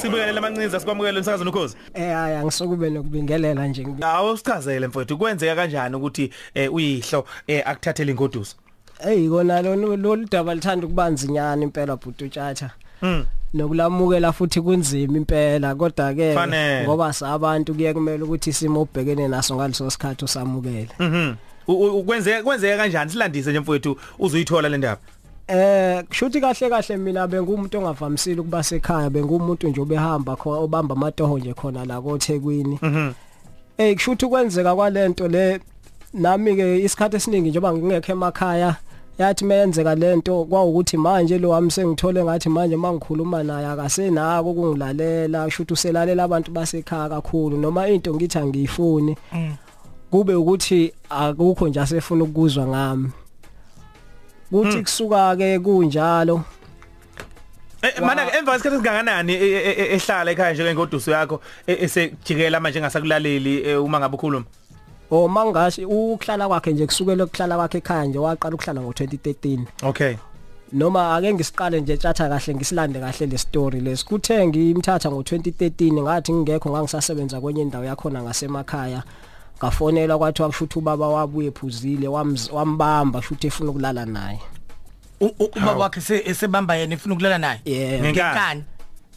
Sibukele amancinza sikwamukele umsakazo ukhozi. Eh hayi angisukube nokubingelela nje. Awu sichazele mfowethu kwenzeka kanjani ukuthi eh, uyihlo eh, akuthathele ingoduso. Hey kona lo lolu daba lithanda ukubanzinyana impela bhuti utshatha. Mm. Nokulamukela futhi kunzima impela kodwa ke ngoba sabantu kuye kumele ukuthi isimo ubhekene naso ngaleso sikhathi usamukele. Mhm. Ukwenzeka kwenzeka kanjani silandise nje mfowethu uzuyithola le ndaba. Eh kushuthi kahle kahle mina bengumuntu ongavamisile ukuba sekhaya bengumuntu nje obehamba khona obamba amatoho nje khona la koThekwini. Mhm. Eh kushuthi kwenzeka kwalento le nami ke isikhathi esiningi njengoba ngingekho emakhaya yathi mayenzeka lento kwawukuthi manje lo wami sengithole ngathi manje mangikhuluma naye akasenako ukungilalela kushuthi uselalela abantu basekhaya kakhulu noma into ngithi angiyifuni kube ukuthi akukho nje asefuna ukuzwa ngami. Kuthi kusuka ke kunjalo. Eh mana ke emva kwesikhathi singanganani eh, eh, eh, ehlala ekhaya nje ngengoduso yakho eh, esejikela manje ngasakulaleli eh, uma ngabe ukhuluma. o mangashi ukuhlala kwakhe nje kusukela ukuhlala kwakhe ekhaya nje waqala ukuhlala ngo2013 Okay. noma ake ngisiqale nje tjatha kahle ngisilande kahle le story lesikuthe ngimthatha ngo2013 ngathi ngingekho ngangisasebenza kwenye indawo yakhona ngasemakhaya. Ngafonela kwathiwa kushuthi ubaba wabuye ephuzile wamz- wambamba shuthi efuna ukulala naye. U- u- ubaba wakhe se- esebamba yena efuna ukulala naye? Yeah. Ngenkani?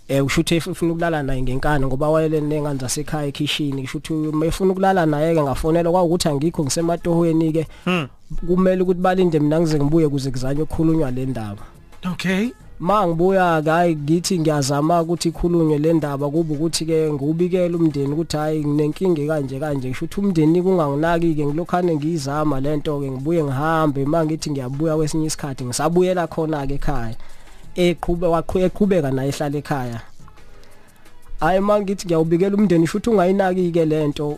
Eh ushuthi efuna ukulala naye ngenkani ngoba wayele nengane zasekhaya ekitchen kushuthi mayefuna ukulala naye ke ngafonela kwaukuthi angikho ngisematohweni ke Hmm. kumele ukuthi balinde mina ngize ngibuye kuze kuzanywe ukukhulunywa le ndaba. Okay. Mangibuya hayi ngithi ngiyazama ukuthi ikhulunywe le ndaba kuba ukuthi ke ngubikela umndeni ukuthi hayi nginenkinga kanje kanje. Kusho ukuthi umndeni kunganginaki ke ngilokhane ngiyizama lento ke ngibuye ngihambe. Mangithi ngiyabuya kwesinye isikhathi ngisabuyela khona ke ekhaya eqhube waqhubeka naye ehlala ekhaya. Hayi mangithi ngiyawubikela umndeni futhi ungayinaki ke lento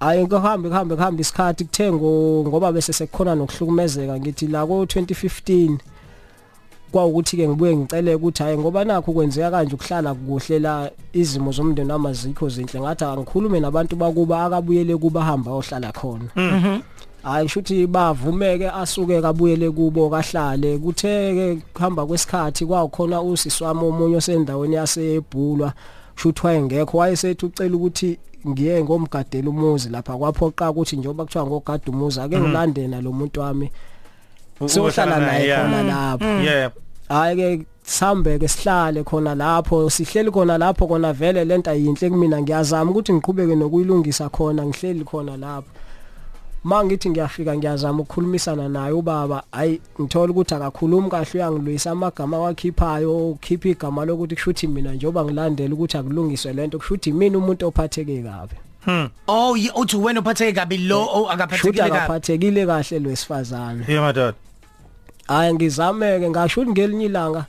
hayi ngohambe kuhambe kuhambe isikhathi kuthengo ngoba bese sekukhona nokuhlukumezeka ngithi la ko 2015 kwawukuthi ke ngibuye ngicele ukuthi hayi ngoba nakho kwenzeka kanje ukuhlala kuhle la izimo zomndeni amazikho zinhle ngathi angikhulume nabantu bakuba akabuyele kuba hamba ohlala khona. Hayi shuthi bavumeke asuke kabuyele kubo kahlale. Kutheke kuhamba kwesikhathi kwakhona usiswami omunye osendaweni yasebhulwa shuthi wayengekho wayesethi ucela ukuthi ngiye ngomgadela umuzi lapha. Kwaphoqa ukuthi njengoba kuthiwa ngogada umuzi ake ngilandena lo muntu wami. Siyohlala naye khona lapho. Yeah. hayi ke sihambe ke sihlale khona lapho sihleli khona lapho kona vele lento ayinhle kumina. Ngiyazama ukuthi ngiqhubeke nokuyilungisa khona ngihleli khona lapho. Mangithi ngiyafika ngiyazama ukukhulumisana naye ubaba. Hayi ngithola ukuthi akakhulumi kahle uyangilwisa amagama wakhiphayo ukhipha igama lokuthi kushuthi mina njengoba ngilandela ukuthi akulungiswe lento kushuthi mina umuntu ophatheke kabi. Hmm. oh uthi wena uphatheke kabi lo oh, akaphathekile kabi. akaphathekile kahle lwesifazane Yeah madoda. Hayi ngizameke ngasho ukuthi ngelinye ilanga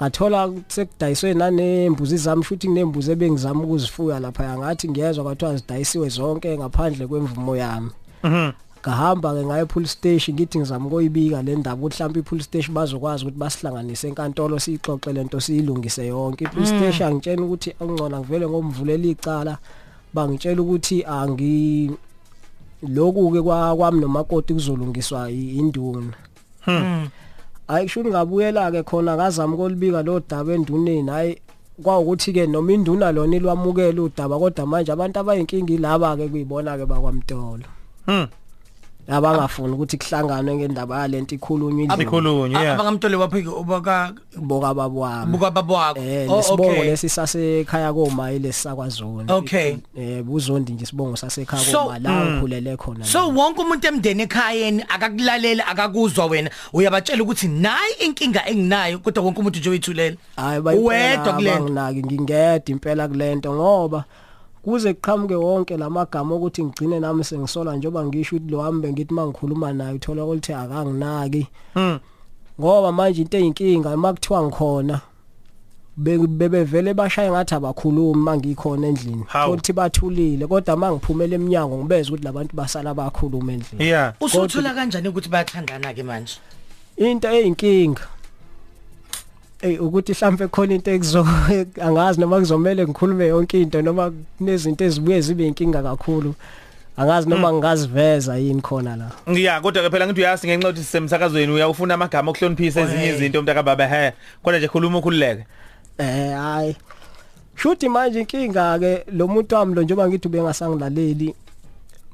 ngathola sekudayiswe nanembuzi zami futhi kunembuzi ebengizama ukuzifuya lapha ngathi ngiyezwa kwathiwa zidayisiwe zonke ngaphandle kwemvumo yami. Mhm. ngahamba ke ngaye police station ngithi ngizama ukuyibika le ndaba ukuthi mhlawumbe ipolice station bazokwazi ukuthi basihlanganise enkantolo siyixoxe lento siyilungise yonke. Ipolice station angitshela ukuthi angcona ngivele ngomvulela icala. Bangitshela ukuthi angi lokhu ke kwami nomakoti kuzolungiswa i- induna. Mm. hayi kusho ngabuyela ke khona ngazama ukulibika lo daba enduneni hayi kwawukuthi ke noma induna lona ilwamukela udaba kodwa manje abantu abayinkingi ilaba ke kuyibona ke bakwamtolo Hmm. Abangafuni ukuthi kuhlanganwe ngendaba yalento ikhulunywe indlu Ikhulunywe A- yeah. abangamtole waphike? Ubaka boka babwami buka baba wakho. Eh Oh, lesibongo okay. lesi sasekhaya koma ilesisakwazona Okay. eh buzondi nje sibongo sasekhaya So, koma la ngikhulele khona so wonke umuntu emndeni ekhayeni akakulalela akakuzwa wena. Uyabatshela ukuthi nayi inkinga enginayo kodwa wonke umuntu nje uyithulela. Hayi Uwedwa kule nto. banginaki ngingedwa impela kulento ngoba kuze kuqhamuke wonke lamagama ukuthi ngigcine nami sengisola njoba ngisho ukuthi lo wami bengithi mangikhuluma naye uthola ukuthi akanginaki Hmm. ngoba manje into eyinkinga makuthiwa ngikhona be- bebevele bashaya ngathi abakhulumi mangikhona endlini Hawu. futhi bathulile kodwa mangiphumela eminyango ngibeze ukuthi labantu basala bakhuluma endlini Yeah. usuthola kanjani ukuthi bayathandana ke manje into eyinkinga Ey ukuthi mhlambe khona into ekuzo angazi noma kuzomela ngikhulume yonke into noma kunezinto ezibuye zibe inkinga kakhulu. Angazi noma ngingaziveza yini khona la. Ngiya kodwa ke phela ngithi uyasi ngenxa ukuthi sisemsakazweni uyawufuna amagama okuhloniphisa ezinye izinto umntu akababa he kodwa nje khuluma ukhululeke. Eh hayi shuthi manje inkinga ke lo muntu wami lo njengoba ngithi bengasangilaleli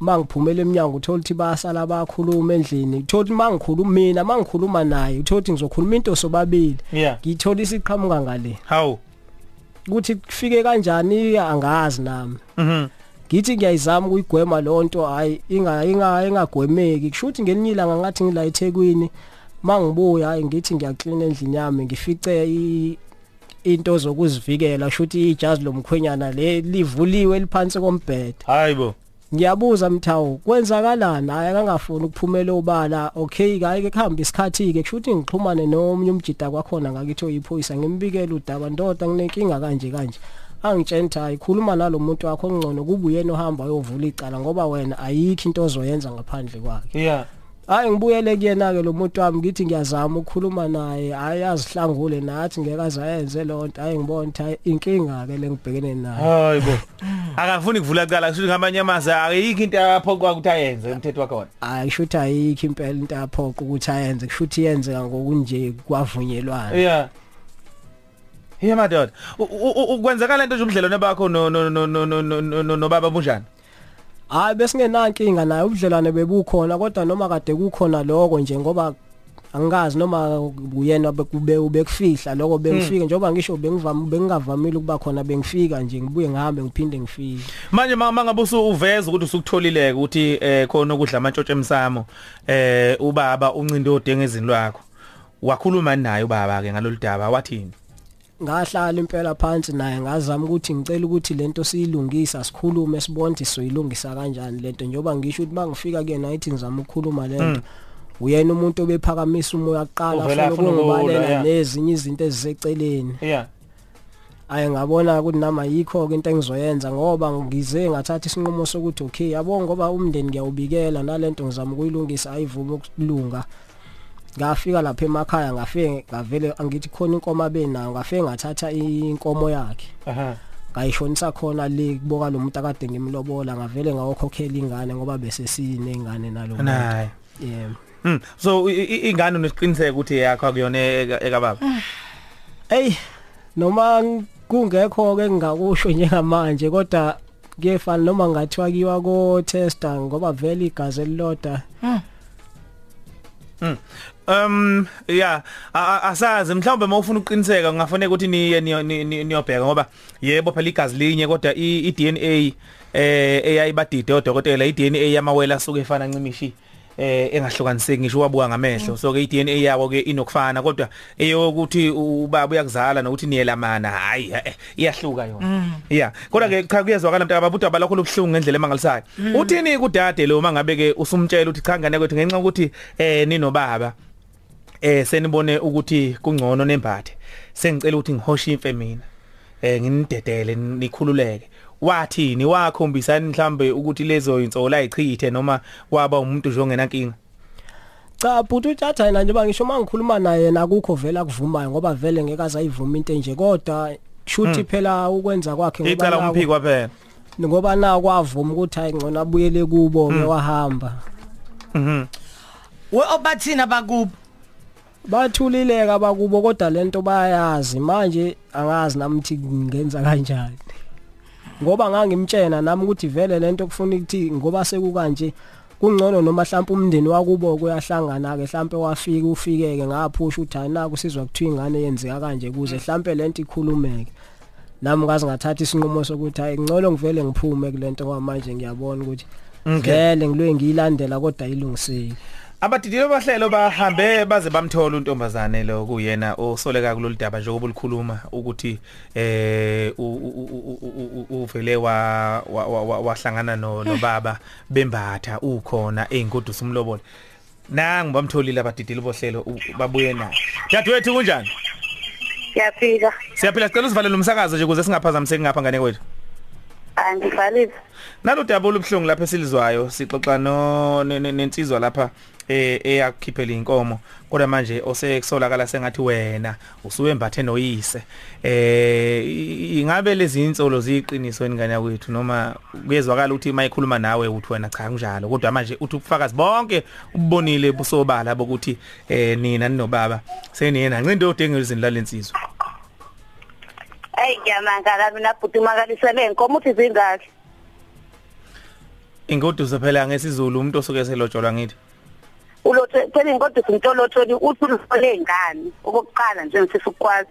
mangiphumela eminyango uthola ukuthi bayasala bakhuluma endlini. Uthola ukuthi mangikhuluma mina mangikhuluma naye uthola ukuthi ngizokhuluma into sobabili. Yeah. ngithola isiqhamuka ngale. Hawu ukuthi kufike kanjani angazi nami. Mhm. Ngithi ngiyayizama ukuyigwema lonto hayi inga inga engagwemeki kushuthi ngelinye ilanga ngathi ngila eThekwini mangibuya hayi ngithi ngiyaklina endlini yami ngifice i into zokuzivikela. Shuthi ijazi lomkhwenyana le livuliwe liphansi kombhede hayibo ngiyabuza mthawu kwenzakalani? Hayi akangafuni ukuphumela obala. Okay hayi ke kuhamba isikhathi ke kushuthi ngixhumane nomnye umjida kwakhona ngakithi oyiphoyisa. Ngimbikela udaba ndoda nginenkinga kanje kanje. Angitshenta hayi khuluma nalomuntu wakho ongcono kuba uyena ohamba uyovula icala ngoba wena ayikho into ozoyenza ngaphandle kwakhe. Yeah. Hayi ngibuyele kuyena ke lo muntu wami ngithi ngiyazama ukukhuluma naye hayi azihlangule nathi ngeke azayenze lonto hayi ngibona ukuthi hayi inkinga ke lengibhekene nayo hayibo akafuni kuvula cala kusho ngamanye amazwi ayikho into yaphoqwa ukuthi ayenze umthetho wakhona hayi kushuthi ayikho impela into yaphoqa ukuthi ayenze kushuthi yenzeka ngokunje kwavunyelwana yeah Yeah madoda U- u- u- kwenzakala into nje ubudlelwane bakho no no no no no no- no no baba bunjani hayi besingenankinga naye ubudlelwane bebukhona kodwa noma kade kukhona lokho nje ngoba angikazi noma uyena bekube ubekufihla lokho bengifika njengoba ngisho bengivama bengingavamile ukuba khona bengifika nje ngibuye ngihambe ngiphinde ngifike. Manje ma mangabe usuveza ukuthi usukutholileke ukuthi eh khona ukudla amantshontshe emsamo eh ubaba uncinde odenge ezini lwakho wakhuluma naye ubaba ke ngalolu daba wathini? Ngahlala impela phansi naye ngazama ukuthi ngicela ukuthi lento siyilungisa sikhulume sibone ukuthi soyilungisa kanjani lento njengoba ngisho ukuthi mangifika kuyena ngithi ngizama ukukhuluma lento uyena umuntu obephakamisa umoya kuqala ukulwa, ukungibalela nezinye izinto eziseceleni. Yeah. Ayi ngabona ukuthi nama yikho ke into engizoyenza ngoba ngize ngathatha isinqumo sokuthi okay yabo ngoba umndeni ngiyawubikela nalento ngizama ukuyilungisa ayivume ukulunga. Ngafika lapha emakhaya ngafike ngavele angithi khona inkomo abenayo ngafike ngathatha inkomo yakhe. Aha. Ngayishonisa khona le kuboka lo muntu akade ngimlobola ngavele ngawokhokhela ingane ngoba bese sinengane nalo muntu. naye. Yeah. Mm so ingane unesiqiniseko ukuthi yakho akuyona eka eka baba Ey noma kungekho ke ngingakusho njengamanje kodwa kuyefana noma ngathiwa kiwa ko tester ngoba vele igazi eliloda Um yeah a- a- asazi mhlawumbe mawufuna uqiniseka kungafanele ukuthi niye niyo- ni- ni- niyobheka ngoba yebo phela igazi linye kodwa i i DNA eh eyayibadide odokotela i DNA yamawela asuke efana ncimishi eh engahlukaniseki ngisho wabuka ngamehlo. So ke i DNA yawo ke inokufana kodwa eyokuthi ubaba uyakuzala nokuthi niyelamana hayi eh, iyahluka yona. Yeah kodwa ke cha kuyezwakala mntaka babudwa balakho lobhlungu ngendlela emangalisayo. Uthini kudade lo mangabe ke usumtshela ukuthi cha ngane kwethu ngenxa ukuthi eh ninobaba? Eh senibone ukuthi kungcono nembathe sengicela ukuthi ngihoshe imfe mina. Eh nginidedele nikhululeke. Wathini wakhombisa mhlambe ukuthi lezo insola ayichithe noma waba umuntu nje ongena nkinga cha bhuti uthatha yena njengoba ngisho mangikhuluma naye nakukho vela kuvumayo ngoba vele ngeke azayivuma into enje. Kodwa shuthi phela ukwenza kwakhe icala naku- umphiki kwaphela ngoba na kwavuma ukuthi hayi ngcono abuyele kubo ke wahamba mhm. We obathina bakubo bathulileka bakubo kodwa lento bayayazi manje angazi namthi ngenza kanjani. Ngoba ngangimtshena nami ukuthi vele lento kufuna ukuthi ngoba sekukanje kungcono noma mhlawumbe umndeni wakubo kuyahlangana ke mhlawumbe wafika ufikeke ngaphusha uthi hayi naku sizwa kuthiwa ingane yenzeka kanje kuze mhlawumbe lento ikhulumeke. Nami ngazi ngathatha isinqumo sokuthi hayi ngcono ngivele ngiphume kulento ngoba manje ngiyabona ukuthi Okay. vele ngiloye ngiyilandela kodwa ayilungiseki abadidilo bahlelo bahambe baze bamthola untombazane lo kuyena osoleka kulolu daba njengoba ulikhuluma ukuthi eh u- u- u- u- u- uvele wa wa- wa- wa- wahlangana no nobaba bembatha ukhona einkodu sumlobola nangi bamtholile abadidilo bohlelo babuye naye. Dadwethu kunjani? Ngiyafika. siyaphila. Sicela usivalele umsakazo nje ukuze singaphazamiseki ngapha ngane kwethu Angivalile. nalo daba olubhlungu lapha esilizwayo sixoxa no ne- ne- nensizwa lapha. Eh eyakhiphela inkomo. Kodwa manje osekusolakala sengathi wena usuyembathe noyise. Eh ingabe lezi insolo ziyiqiniso ingane yakwethu? Noma kuyezwakala ukuthi mayikhuluma nawe uthi wena cha kunjalo. Kodwa manje uthi ubufakazi bonke ubonile busobala bokuthi eh nina ninobaba. Seniyena ncinde odenge izini lalensizwe Hey ngiyamangala mina bhuti makalisele inkomo uthi zingaki ingoduso phela ngesizulu umuntu osuke selotsholwa ngithi? Ulothe phela inkomo umntolotshoni uthi ulufole ngani okokuqala nje ngifisa ukwazi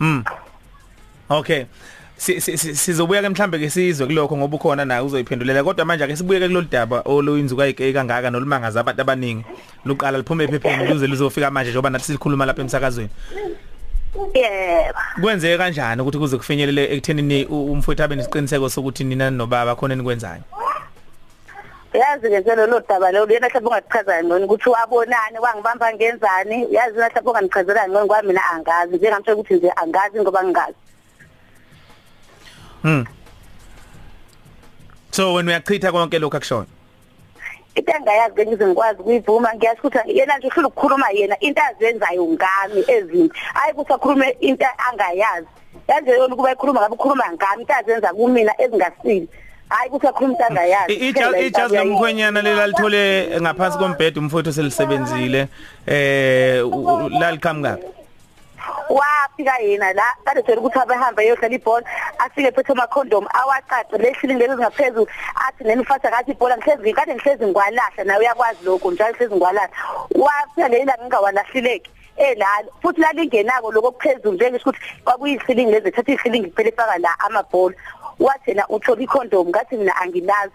Mm. Okay. Si- si- si- Sizobuya ke mhlambe ke sizwe kulokho ngoba ukhona naye uzoyiphendulela kodwa manje ake sibuye ke kulolu daba oluyinzuka ayike kangaka nolumangaza abantu abaningi. Luqala liphume ephepheni luze lizofika manje njengoba nathi sikhuluma lapha emsakazweni. yebo Kwenzeke kanjani ukuthi kuze kufinyelele ekuthenini umfowethu abe nesiqiniseko sokuthi nina nobaba khona enikwenzayo? Yazi ke nje lo daba lo yena mhlawumbe ungachaza ngcono ukuthi wabonani wangibamba ngenzani? Yazi wena mhlawumbe unganichazela ngcono ngoba mina angazi njengamtshela ukuthi nje angazi ngoba ngingazi. Hmm. So wena uyachitha konke lokho akushona. into engayazi ke ngize ngikwazi ukuyivuma ngiyazi ukuthi yena nje uhlula ukukhuluma yena into azenzayo ngami ezini? Hayi ukuthi akhulume into angayazi. Yazi yona ukuba ekhuluma ngabe ukhuluma ngami into azenza kumina ezingasile hayi ukuthi akhuluma into angayazi Ijazi ijazi lomkhwenyana lelalithole ngaphansi kombhede umfowethu selisebenzile eh u- u- laliqhamuka. wafika yena la kade sele ukuthi abehambe eyohlala ibhola afike phethe amakhondomu awaqaqa lesilingi lezi ngaphezulu athi nenifasa kathi ibhola ngihlezi kade ngihlezi ngwalahla nawe uyakwazi lokho njalo ngihlezi ngwalahla wafika leyila ngingawalahlileki elala futhi lalingenako lokho okuphezulu njengisho ukuthi kwakuyisilingi lezi thatha isilingi kuphela efaka la amabhola. Wathi yena uthola ikhondomu ngathi mina angilazi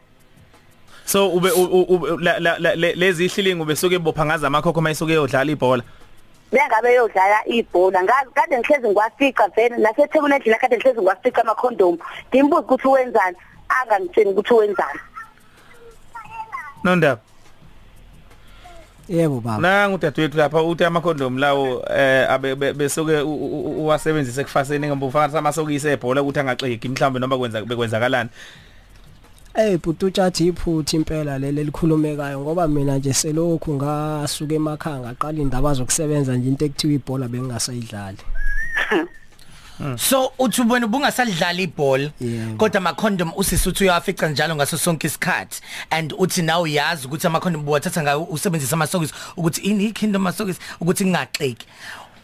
So ube u- u- u- la- la- la- le- lezi ihlilingi ubesuke ebopha ngaza amakhokho mayisuke yodlala ibhola. bengabe yodlala ibhola ngazi kade ngihlezi ngwafica vele naseThekwini endlini kade ngihlezi ngwafica amakhondomu ngimbuza ukuthi wenzani angangitsheni ukuthi wenzani Nondaba. Yebo baba Nangu udadewethu lapha uthi amakhondom lawo eh abe be- besuke u- u- u- uwasebenzise kufaseni ngemba ufaka amasokisi ebhola ukuthi angaxegi mhlawumbe noma kwenza bekwenzakalani. Eh bututshathi iphutha impela leli likhulumekayo ngoba mina nje selokhu ngasuka emakhaya ngaqala indaba zokusebenza nje into ekuthiwa ibhola bengingasayidlali So uthi ubona ubungasadlala ibhola Yebo. kodwa ama condom usisuthi uyafica njalo ngaso sonke isikhathi. And uthi now uyazi ukuthi ama condom buwathatha ngayo usebenzisa amasokisi ukuthi ini ikingdom amasokisi ukuthi ngingaxeki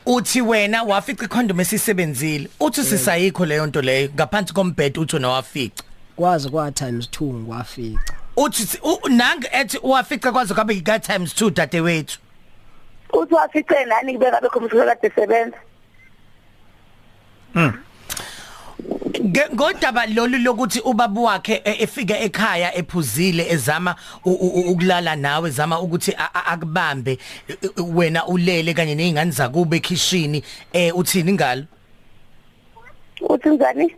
uthi wena wafica icondom esisebenzile uthi sisayikho leyo nto leyo ngaphansi kombhedo uthi wena wafica. Kwaze kwa times 2 ngwafica uthi si- u- nange ethi wafica kwaze kwabe yika times 2 dadewethu. Uthi wafice nani kube ngabe khomisa kade sebenza ngodaba lolu lokuthi ubaba wakhe e- efika ekhaya ephuzile ezama ukulala nawe zama ukuthi akubambe wena ulele kanye nezingane zakube ekhishini eh uthini ngalo? Uthi njani?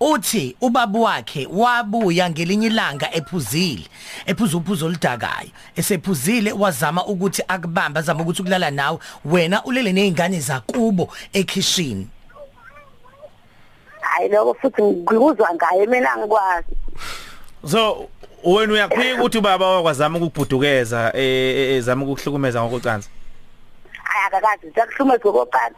Uthi ubaba wakhe wabuya ngelinye ilanga ephuzile ephuza uphuzo oludakayo esephuzile wazama ukuthi akubambe azama ukuthi ukulala nawe wena ulele nezingane zakubo ekhishini. Hayi lokho futhi ngikuzwa ngaye mina ngikwazi So wena uyaphika ukuthi ubaba wakwazama ukubhudukeza eh ezama ukuhlukumeza ngokucansi. hayi akakazi. Ngisakuhlumeza kokuqala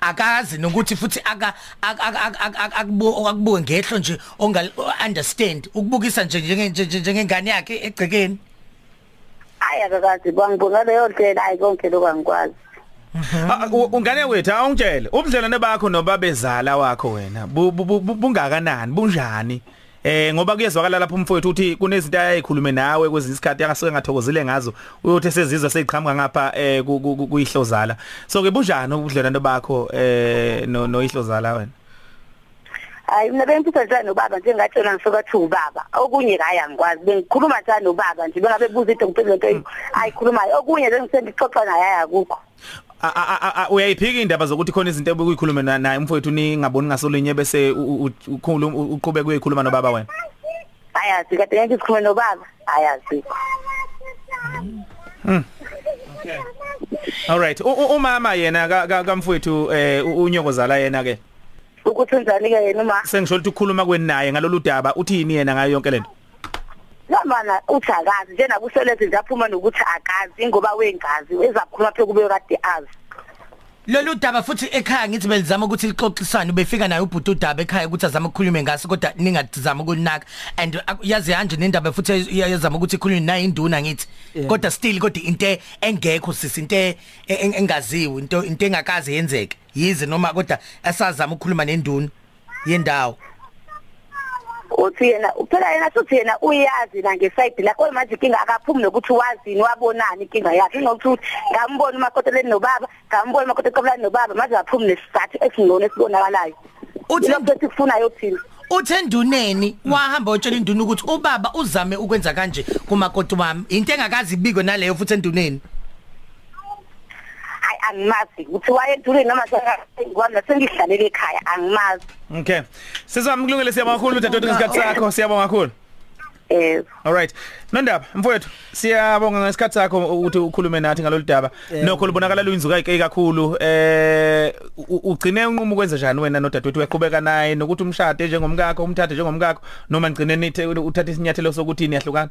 akazi nokuthi futhi aka akubuke akubuke ngehlo nje ongal understand. Ukubukisa nje njenge nje- njengengane yakhe egcekeni. Hayi akakazi. Bangibonga leyo ndlela. Hayi konke lokho angikwazi. Ah, u- Ungane wethu awungitshele. Ubudlelwane bakho nobabezala wakho wena bu- bu- bu- bu- bungakanani bunjani? Eh ngoba kuyezwakala lapho umfowethu uthi kunezinto ayayikhulume nawe kwezinye isikhathi akasuke ngathokozile ngazo uyothi sezizwa seyiqhamuka ngapha eh ku- ku- ku- kuyihlozala. So ke bunjani ubudlelwane bakho eh no noyihlozala wena? Hayi mina bengiphuza njani nobaba njengatshela ngisokathi ubaba? Okunye hayi angikwazi. Bengikhuluma njani nobaba nje? Bengabe buza into ngiphendule into ayikhulumayo. Okunye bengisendixoxa naye hayi akukho. A- a- a- a- uyayiphika indaba zokuthi khona izinto ebekuyikhulume na- naye umfowethu ningaboni ngasolinye bese u- u- ukhuluma uqhubeka uyikhuluma nobaba wena? Ayazi kade ngeke sikhulume nobaba. Ayazi. Alright. U- u- umama yena ka- ka- kamfowethu eh u- unyokozala yena ke? Ukuthi njani ke yena uma sengisho ukuthi ukukhuluma kweni naye ngalolu daba. Uthini yena ngayo yonke lento? Noma uthi akazi njena kusolezi njaphuma nokuthi akazi ngoba wengazi ezaphuma phe kube kade azi. Lolu daba futhi ekhaya ngithi belizama ukuthi lixoxisane ubefika naye ubhuti udaba ekhaya ukuthi azame ukukhuluma ngaso kodwa ningazama ukunaka. And uh, yazi kanje nendaba futhi yazama ukuthi ikhulume naye induna ngithi. Yeah. kodwa still kodwa into engekho sisi into e- en- engaziwe into into engakaze yenzeke. Yize noma kodwa asazama ukukhuluma nenduna yendawo. Uthi yena phela yena futhi yena uyazi la ngeside lakho manje inkinga akaphumi nokuthi wazini wabonani inkinga yakhe. Ngokuthi ngambona umakoteleni nobaba ngambona umakoteleni nobaba manje aphumi nesizathu esingcono esibonakalayo. Uthi- lokho esikufunayo thina. Uthenduneni wahamba utshela induna ukuthi ubaba uzame ukwenza kanje kumakoti wami into engakazi ibiko naleyo futhi enduneni. Angimazi ukuthi wayedulini noma ngwami nasengihlalele ekhaya angimazi Okay. Sizamkulungele siyabonga kakhulu dadewethu ngesikhathi sakho siyabonga kakhulu. eh Alright. Nondaba mfowethu siyabonga ngesikhathi sakho ukuthi ukhulume nathi ngalolu daba. Nokho libonakala luyinzuka ayike kakhulu. Eh ugcine unqumo ukwenza njani wena nodadewethu uyaqhubeka naye nokuthi umshade njengomkakho umthathe njengomkakho noma ngcine nithe uthathe isinyathelo sokuthi niyahlukana?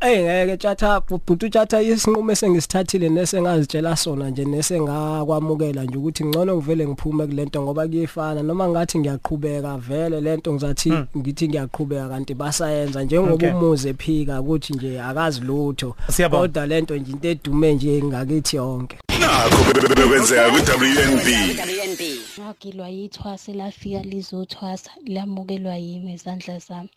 Ey ngeke tjatha bhuti tjatha isinqumo sengisithathile nesengazitshela sona nje nesengakwamukela nje ukuthi ngcono ngivele ngiphume kulento ngoba kuyefana noma ngathi ngiyaqhubeka vele lento ngizathi ngithi ngiyaqhubeka kanti basayenza njengoba Okay. umuze phika ukuthi nje akazi lutho. Siyabonga. kodwa lento nje into edume nje ngakithi yonke. Nakho bekwenzeka ku-WNB ngagilwa yithwase lafika lizothwasa lamukelwa yimi izandla zami.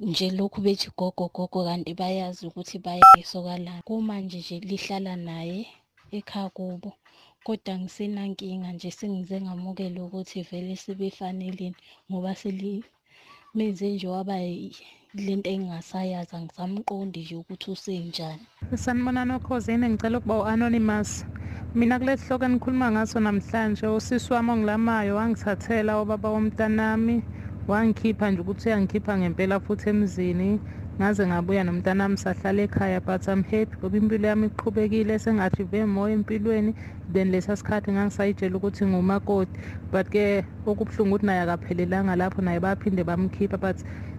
Nje lokhu bethi gogo gogo kanti bayazi ukuthi bayesokalana kumanje nje lihlala naye ekhaya kubo kodwa ngisenankinga nje sengize ngamukela ukuthi vele sebefaneleni ngoba seli menze nje waba y- lento engingasayazi angisamqondi nje ukuthi usenjani. Sanibona nokhosini ngicela ukuba u-anonymous. Mina kule sihloko enikhuluma ngaso namhlanje usisi wami ongilamayo wangithathela ubaba womntanami. Wangikhipha nje ukuthi uyangikhipha ngempela futhi emzini. Ngaze ngabuya nomntanami sahlala ekhaya but I'm happy ngoba impilo yami iqhubekile sengathi ve moya empilweni. Then lesa sikhathi ngangisayitshela ukuthi ngumakoti. But ke okubuhlungu ukuthi naye akaphelelanga lapho naye baphinde bamkhipha but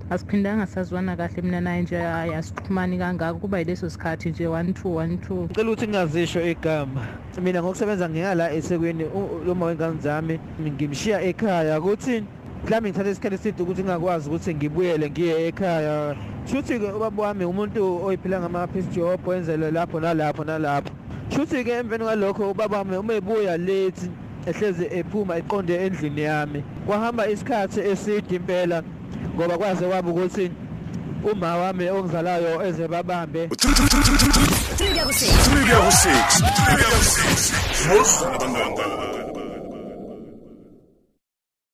asiphindanga sazwana kahle mina naye nje hayi asixhumani kangako. Kuba yileso sikhathi nje one two one two. Ngicela ukuthi ngingazisho igama. Mina ngokusebenza ngingala esekweni u- lo mawengane zami ngimshiya ekhaya ukuthi mhlawumbe ngithatha isikhathi eside ukuthi ngingakwazi ukuthi ngibuyele ngiye ekhaya. Shuthi-ke ubaba wami umuntu oyiphila ngama-piece job wenzele lapho nalapho nalapho. Shuthi-ke emveni kwalokho ubaba wami uma ebuya late ehlezi ephuma eqonde endlini yami. Kwahamba isikhathi eside impela ngoba kwaze kwaba ukuthi uma wami ongizalayo eze babambe. 3 kuya ku 6 3 kuya ku 6 Most abantwana.